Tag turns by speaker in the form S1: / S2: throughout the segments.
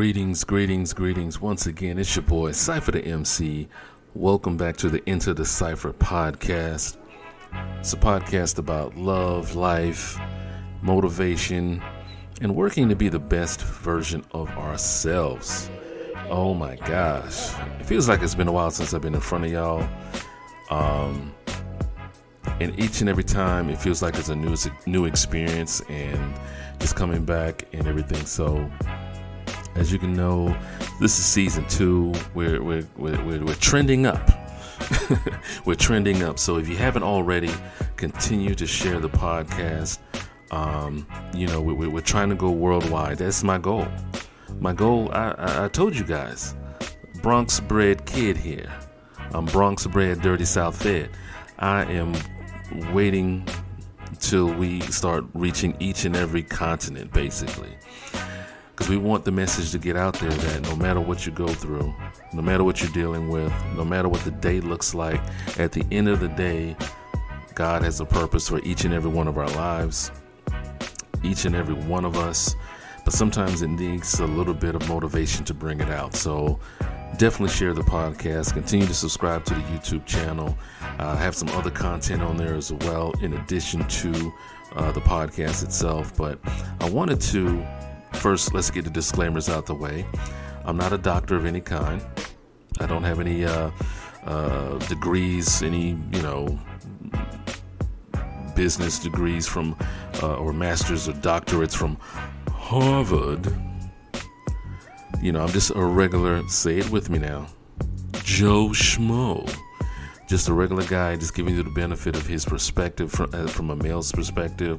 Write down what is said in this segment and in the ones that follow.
S1: Greetings, greetings, greetings. Once again, it's your boy, Cypher Da MC. Welcome back to the Enter da Cypher podcast. It's a podcast about love, life, motivation, and working to be the best version of ourselves. Oh my gosh. It feels like it's been a while since I've been in front of y'all. Um, and each and every time it feels like it's a new new experience and just coming back and everything. So as you can know, this is season two. We're we're we're, we're, we're trending up. we're trending up. So if you haven't already, continue to share the podcast. Um, you know, we, we're trying to go worldwide. That's my goal. My goal, I, I, I told you guys, Bronx bred kid here. I'm Bronx bred, dirty South fed. I am waiting till we start reaching each and every continent, basically. Because we want the message to get out there that no matter what you go through, no matter what you're dealing with, no matter what the day looks like, at the end of the day, God has a purpose for each and every one of our lives, each and every one of us. But sometimes it needs a little bit of motivation to bring it out. So definitely share the podcast. Continue to subscribe to the YouTube channel. Uh, have some other content on there as well, in addition to uh, the podcast itself. But I wanted to first, let's get the disclaimers out the way. I'm not a doctor of any kind. I don't have any uh, uh degrees, any, you know, business degrees from, uh, or masters or doctorates from Harvard. You know, I'm just a regular, say it with me now, Joe Schmo. Just a regular guy, just giving you the benefit of his perspective from, uh, from a male's perspective.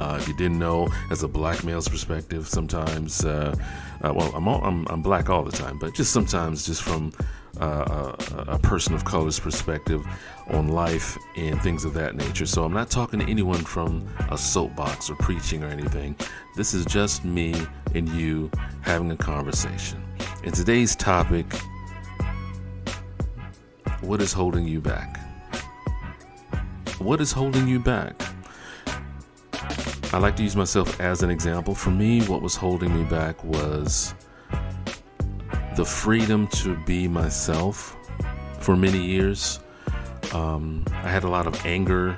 S1: Uh, if you didn't know, as a black male's perspective, sometimes, uh, uh well, I'm, all, I'm, I'm black all the time, but just sometimes, just from uh, a, a, person of color's perspective on life and things of that nature. So I'm not talking to anyone from a soapbox or preaching or anything. This is just me and you having a conversation. And today's topic what is holding you back? What is holding you back? I like to use myself as an example. For me, what was holding me back was the freedom to be myself for many years. Um, I had a lot of anger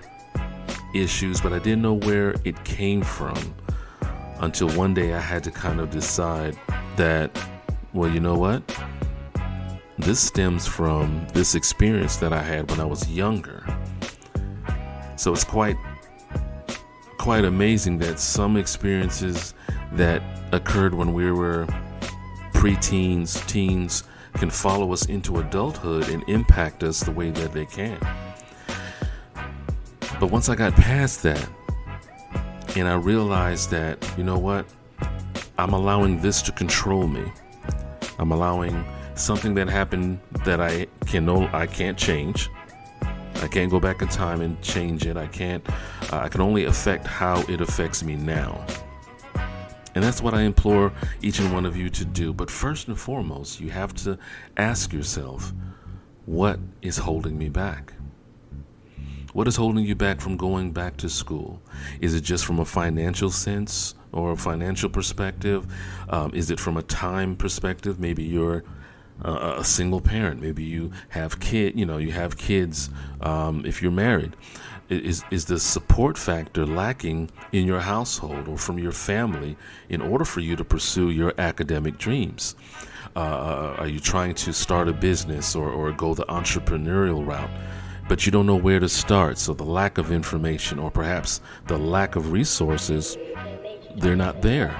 S1: issues, but I didn't know where it came from until one day I had to kind of decide that, well, you know what? This stems from this experience that I had when I was younger. So it's quite quite amazing that some experiences that occurred when we were preteens, teens can follow us into adulthood and impact us the way that they can. But once I got past that, and I realized that, you know what? I'm allowing this to control me. I'm allowing something that happened that I can no I can't change. I can't go back in time and change it. I can't uh, I can only affect how it affects me now. And that's what I implore each and one of you to do. But first and foremost, you have to ask yourself, what is holding me back? What is holding you back from going back to school? Is it just from a financial sense or a financial perspective? Um, is it from a time perspective? Maybe you're a single parent. Maybe you have kid. You know, you have kids. Um, if you're married, is is the support factor lacking in your household or from your family in order for you to pursue your academic dreams? Uh, uh, are you trying to start a business or, or go the entrepreneurial route? But you don't know where to start, so the lack of information or perhaps the lack of resources, they're not there.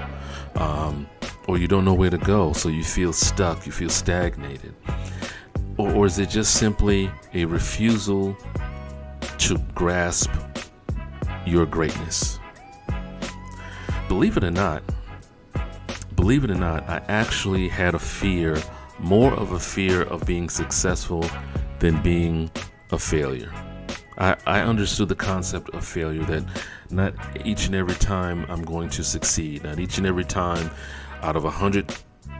S1: Um, or you don't know where to go, so you feel stuck, you feel stagnated. Or, or is it just simply a refusal to grasp your greatness. Believe it or not, believe it or not, I actually had a fear, more of a fear of being successful than being a failure. I, I understood the concept of failure that not each and every time I'm going to succeed, not each and every time out of a hundred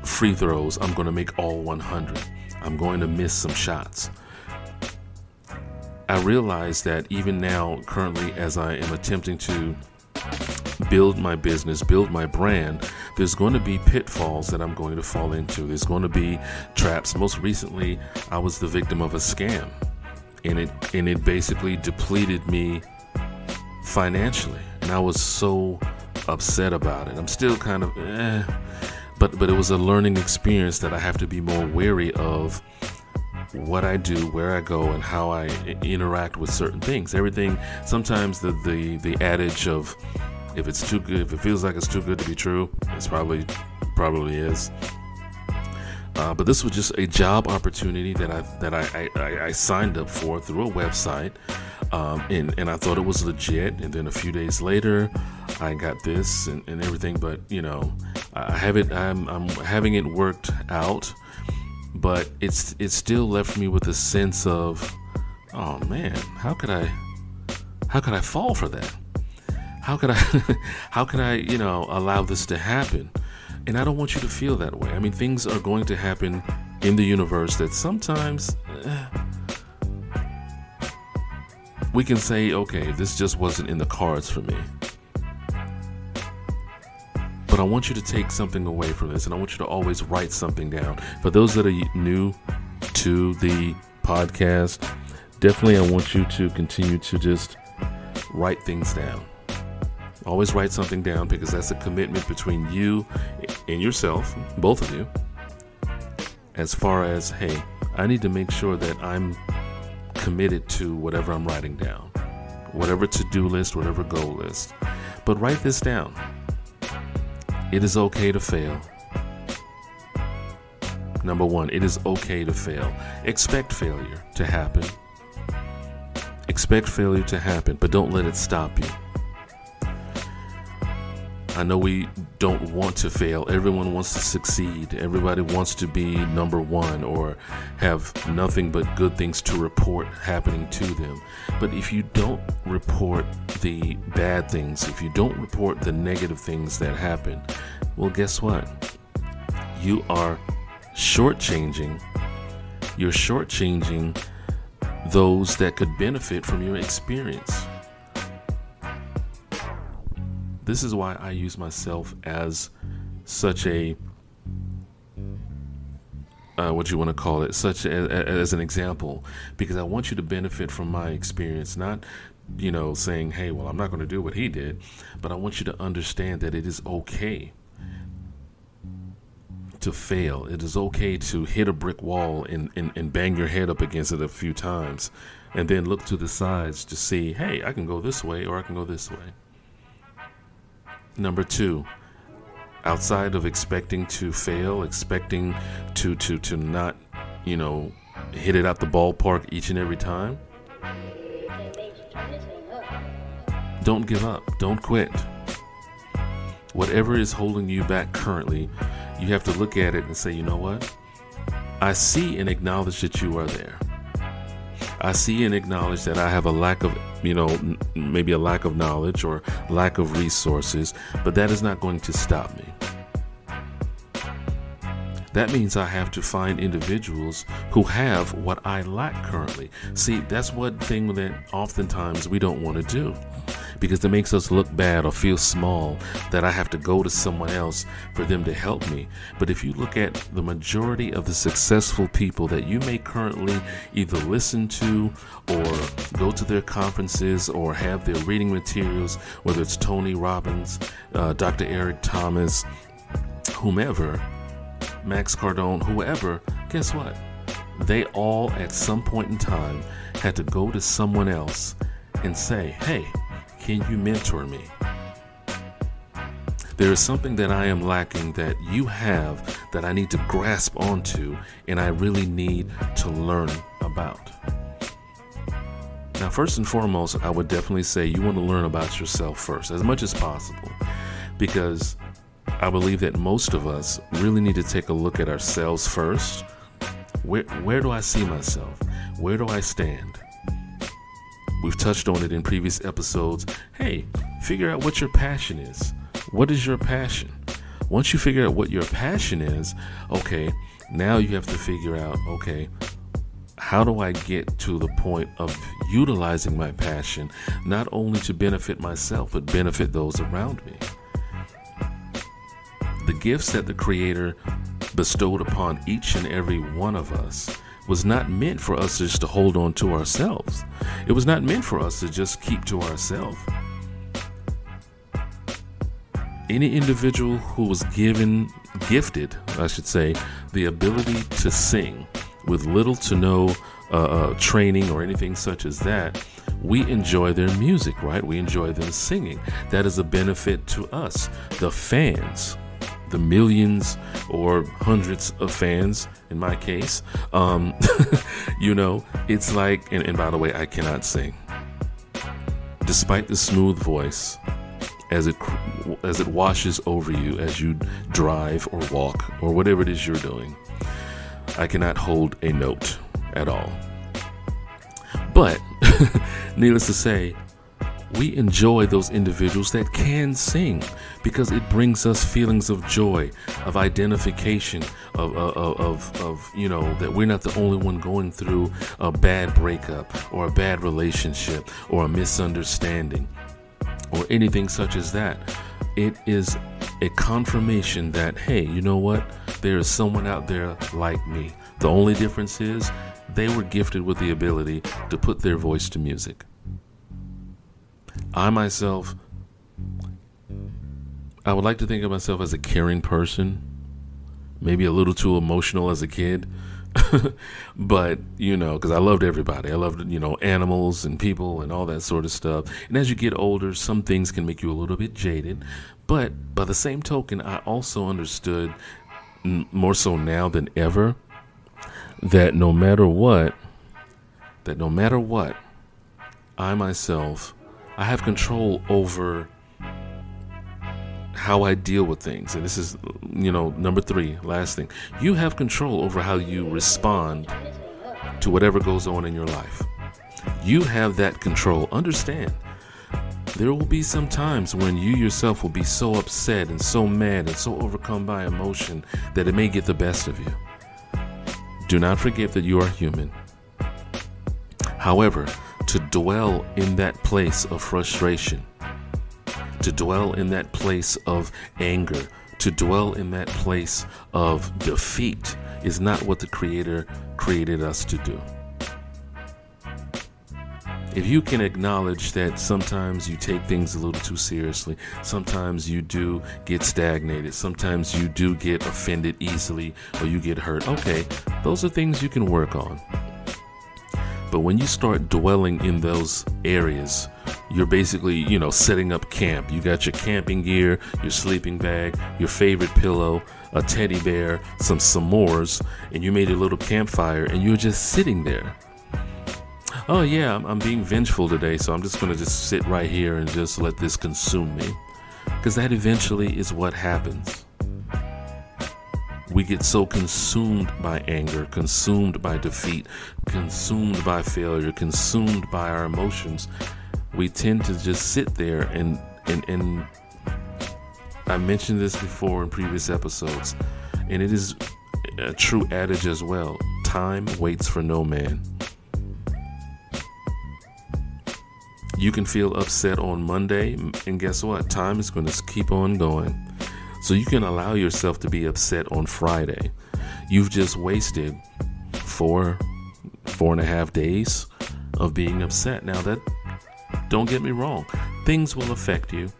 S1: free throws, I'm going to make all 100. I'm going to miss some shots. I realize that even now, currently, as I am attempting to build my business, build my brand, there's going to be pitfalls that I'm going to fall into. There's going to be traps. Most recently, I was the victim of a scam, and it and it basically depleted me financially, and I was so upset about it. I'm still kind of, eh, but but it was a learning experience that I have to be more wary of what I do, where I go, and how I interact with certain things. Everything. Sometimes the the the adage of if it's too good, if it feels like it's too good to be true, it's probably probably is. Uh, but this was just a job opportunity that I that I, I, I signed up for through a website, um, and and I thought it was legit. And then a few days later, I got this and, and everything. But you know, I have it. I'm I'm having it worked out, but it's it still left me with a sense of, oh man, how could I, how could I fall for that? how could I how can I, you know, allow this to happen? And I don't want you to feel that way. I mean, things are going to happen in the universe that sometimes eh, we can say, okay, this just wasn't in the cards for me. But I want you to take something away from this, and I want you to always write something down. For those that are new to the podcast, definitely I want you to continue to just write things down. Always write something down because that's a commitment between you and yourself, both of you, as far as, hey, I need to make sure that I'm committed to whatever I'm writing down, whatever to do list, whatever goal list. But write this down. It is okay to fail. Number one, it is okay to fail. Expect failure to happen. Expect failure to happen, but don't let it stop you. I know we don't want to fail. Everyone wants to succeed. Everybody wants to be number one or have nothing but good things to report happening to them. But if you don't report the bad things, if you don't report the negative things that happen, well, guess what? You are shortchanging. You're shortchanging those that could benefit from your experience. This is why I use myself as such a uh, what you want to call it, such a, a, as an example, because I want you to benefit from my experience, not you know saying, "Hey, well, I'm not going to do what he did," but I want you to understand that it is okay to fail. It is okay to hit a brick wall and, and, and bang your head up against it a few times, and then look to the sides to see, "Hey, I can go this way or I can go this way." Number two, outside of expecting to fail, expecting to to to not, you know, hit it out the ballpark each and every time. Don't give up. Don't quit. Whatever is holding you back currently, you have to look at it and say, you know what? I see and acknowledge that you are there. I see and acknowledge that I have a lack of, you know, maybe a lack of knowledge or lack of resources, but that is not going to stop me. That means I have to find individuals who have what I lack currently. See, that's one thing that oftentimes we don't want to do because it makes us look bad or feel small that I have to go to someone else for them to help me. But if you look at the majority of the successful people that you may currently either listen to or go to their conferences or have their reading materials, whether it's Tony Robbins, uh, Dr. Eric Thomas, whomever, Max Cardone, whoever, guess what? They all at some point in time had to go to someone else and say, hey, can you mentor me? There is something that I am lacking that you have that I need to grasp onto and I really need to learn about. Now, first and foremost, I would definitely say you want to learn about yourself first, as much as possible, because I believe that most of us really need to take a look at ourselves first. Where, where do I see myself? Where do I stand? We've touched on it in previous episodes. Hey, figure out what your passion is. What is your passion? Once you figure out what your passion is, okay, now you have to figure out, okay, how do I get to the point of utilizing my passion not only to benefit myself, but benefit those around me? The gifts that the Creator bestowed upon each and every one of us was not meant for us just to hold on to ourselves. It was not meant for us to just keep to ourselves. Any individual who was given, gifted, I should say, the ability to sing with little to no uh, uh, training or anything such as that, we enjoy their music, right? We enjoy them singing. That is a benefit to us, the fans, the millions or hundreds of fans in my case. Um, you know, it's like, and, and by the way, I cannot sing. Despite the smooth voice, as it as it washes over you as you drive or walk or whatever it is you're doing. I cannot hold a note at all. But, needless to say, we enjoy those individuals that can sing because it brings us feelings of joy, of identification, of, of, of, of, you know, that we're not the only one going through a bad breakup or a bad relationship or a misunderstanding or anything such as that. It is a confirmation that, hey, you know what? There is someone out there like me. The only difference is they were gifted with the ability to put their voice to music. I myself, I would like to think of myself as a caring person, maybe a little too emotional as a kid. but you know, because I loved everybody. I loved you know animals and people and all that sort of stuff. And as you get older, some things can make you a little bit jaded. But by the same token, I also understood more so now than ever that no matter what, that no matter what, I myself, I have control over how I deal with things. And this is, you know, number three, last thing. You have control over how you respond to whatever goes on in your life. You have that control. Understand, there will be some times when you yourself will be so upset and so mad and so overcome by emotion that it may get the best of you. Do not forget that you are human. However, to dwell in that place of frustration, to dwell in that place of anger, to dwell in that place of defeat is not what the Creator created us to do. If you can acknowledge that sometimes you take things a little too seriously, sometimes you do get stagnated, sometimes you do get offended easily or you get hurt, okay, those are things you can work on. But when you start dwelling in those areas, you're basically, you know, setting up camp. You got your camping gear, your sleeping bag, your favorite pillow, a teddy bear, some s'mores, and you made a little campfire and you're just sitting there. Oh, yeah, I'm, I'm being vengeful today, so I'm just going to just sit right here and just let this consume me. Because that eventually is what happens. We get so consumed by anger, consumed by defeat, consumed by failure, consumed by our emotions. We tend to just sit there and and and I mentioned this before in previous episodes, and it is a true adage as well. Time waits for no man. You can feel upset on Monday, and guess what? Time is going to keep on going. So you can allow yourself to be upset on Friday. You've just wasted four, four and a half days of being upset. Now, that, don't get me wrong, things will affect you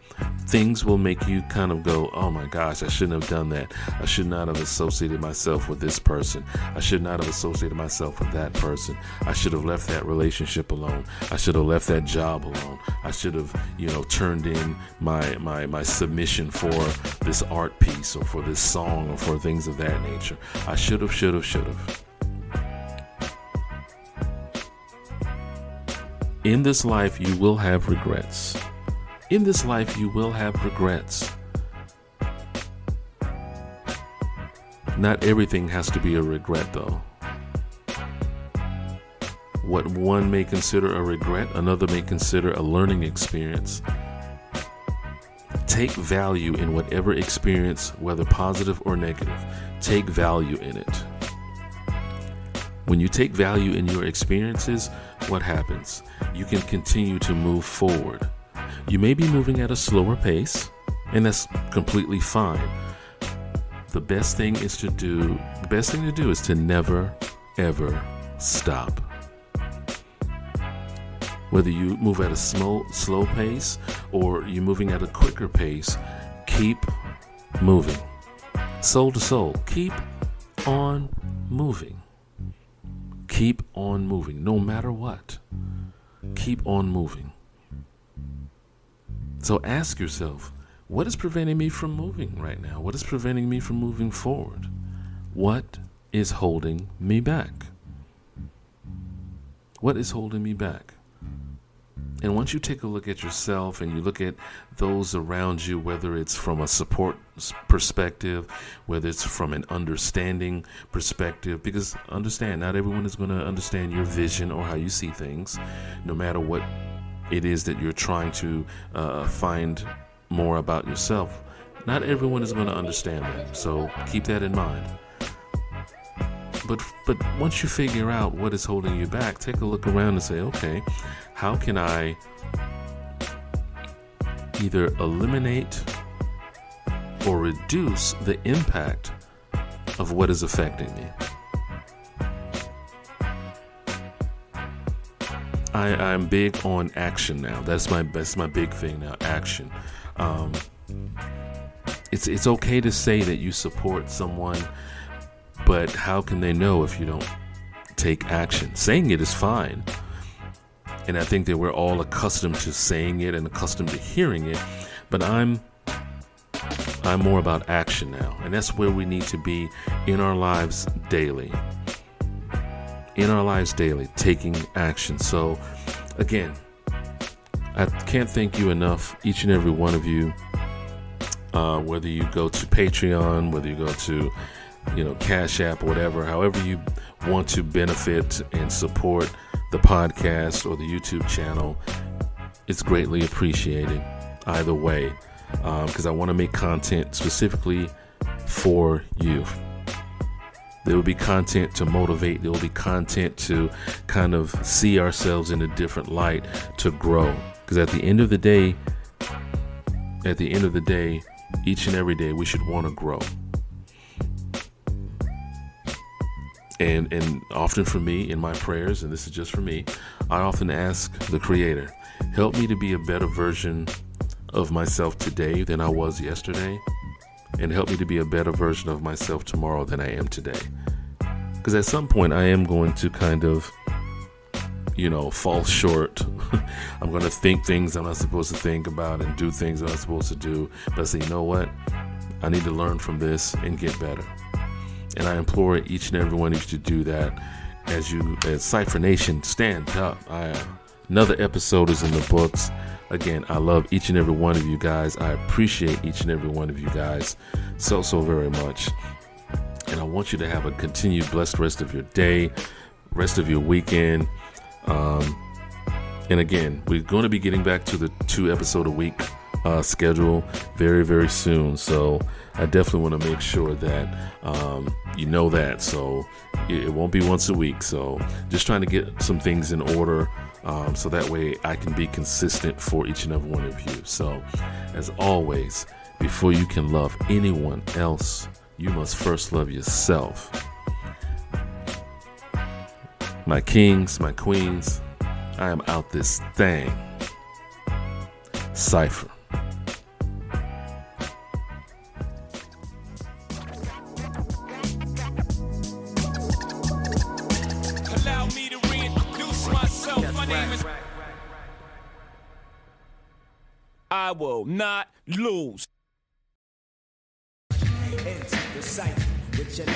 S1: things will make you kind of go, oh my gosh, I shouldn't have done that. I should not have associated myself with this person. I should not have associated myself with that person. I should have left that relationship alone. I should have left that job alone. I should have, you know, turned in my my my submission for this art piece or for this song or for things of that nature. I should have, should have, should have. In this life, you will have regrets. In this life, you will have regrets. Not everything has to be a regret, though. What one may consider a regret, another may consider a learning experience. Take value in whatever experience, whether positive or negative. Take value in it. When you take value in your experiences, what happens? You can continue to move forward. You may be moving at a slower pace, and that's completely fine. The best thing is to do, the best thing to do is to never, ever stop. Whether you move at a slow, slow pace or you're moving at a quicker pace, keep moving. Soul II Soul, keep on moving. Keep on moving, no matter what. Keep on moving. So ask yourself, what is preventing me from moving right now? What is preventing me from moving forward? What is holding me back? What is holding me back? And once you take a look at yourself and you look at those around you, whether it's from a support perspective, whether it's from an understanding perspective, because understand, not everyone is going to understand your vision or how you see things, no matter what it is that you're trying to uh, find more about yourself. Not everyone is going to understand that. So keep that in mind. But but once you figure out what is holding you back, take a look around and say, okay, how can I either eliminate or reduce the impact of what is affecting me? I, I'm big on action now. That's my that's my big thing now. Action. Um, it's it's okay to say that you support someone but how can they know if you don't take action? Saying it is fine. And I think that we're all accustomed to saying it and accustomed to hearing it, but I'm I'm more about action now. And that's where we need to be in our lives daily. In our lives daily, taking action. So again, I can't thank you enough, each and every one of you. Uh, whether you go to Patreon, whether you go to you know, Cash App, whatever, however you want to benefit and support the podcast or the YouTube channel, it's greatly appreciated either way because um, I want to make content specifically for you. There will be content to motivate, there will be content to kind of see ourselves in a different light to grow. Because at the end of the day, at the end of the day, each and every day, we should want to grow. And and often for me in my prayers and this is just for me i often ask the creator help me to be a better version of myself today than i was yesterday and help me to be a better version of myself tomorrow than i am today. Because at some point i am going to kind of you know fall short. I'm going to think things i'm not supposed to think about and do things i'm not supposed to do but i say you know what? I need to learn from this and get better and I implore each and every one of you to do that as you, as Cypher Nation, stand up. I, another episode is in the books. Again, I love each and every one of you guys. I appreciate each and every one of you guys so, so very much. And I want you to have a continued blessed rest of your day, rest of your weekend. Um, and again, we're going to be getting back to the two episode a week uh, schedule very, very soon. So I definitely want to make sure that um, you know that. So it, won't be once a week. So just trying to get some things in order um, so that way I can be consistent for each and every one of you. So as always, before you can love anyone else, you must first love yourself. My kings, my queens, I am out this thing. Cypher.
S2: Not lose. Into the with your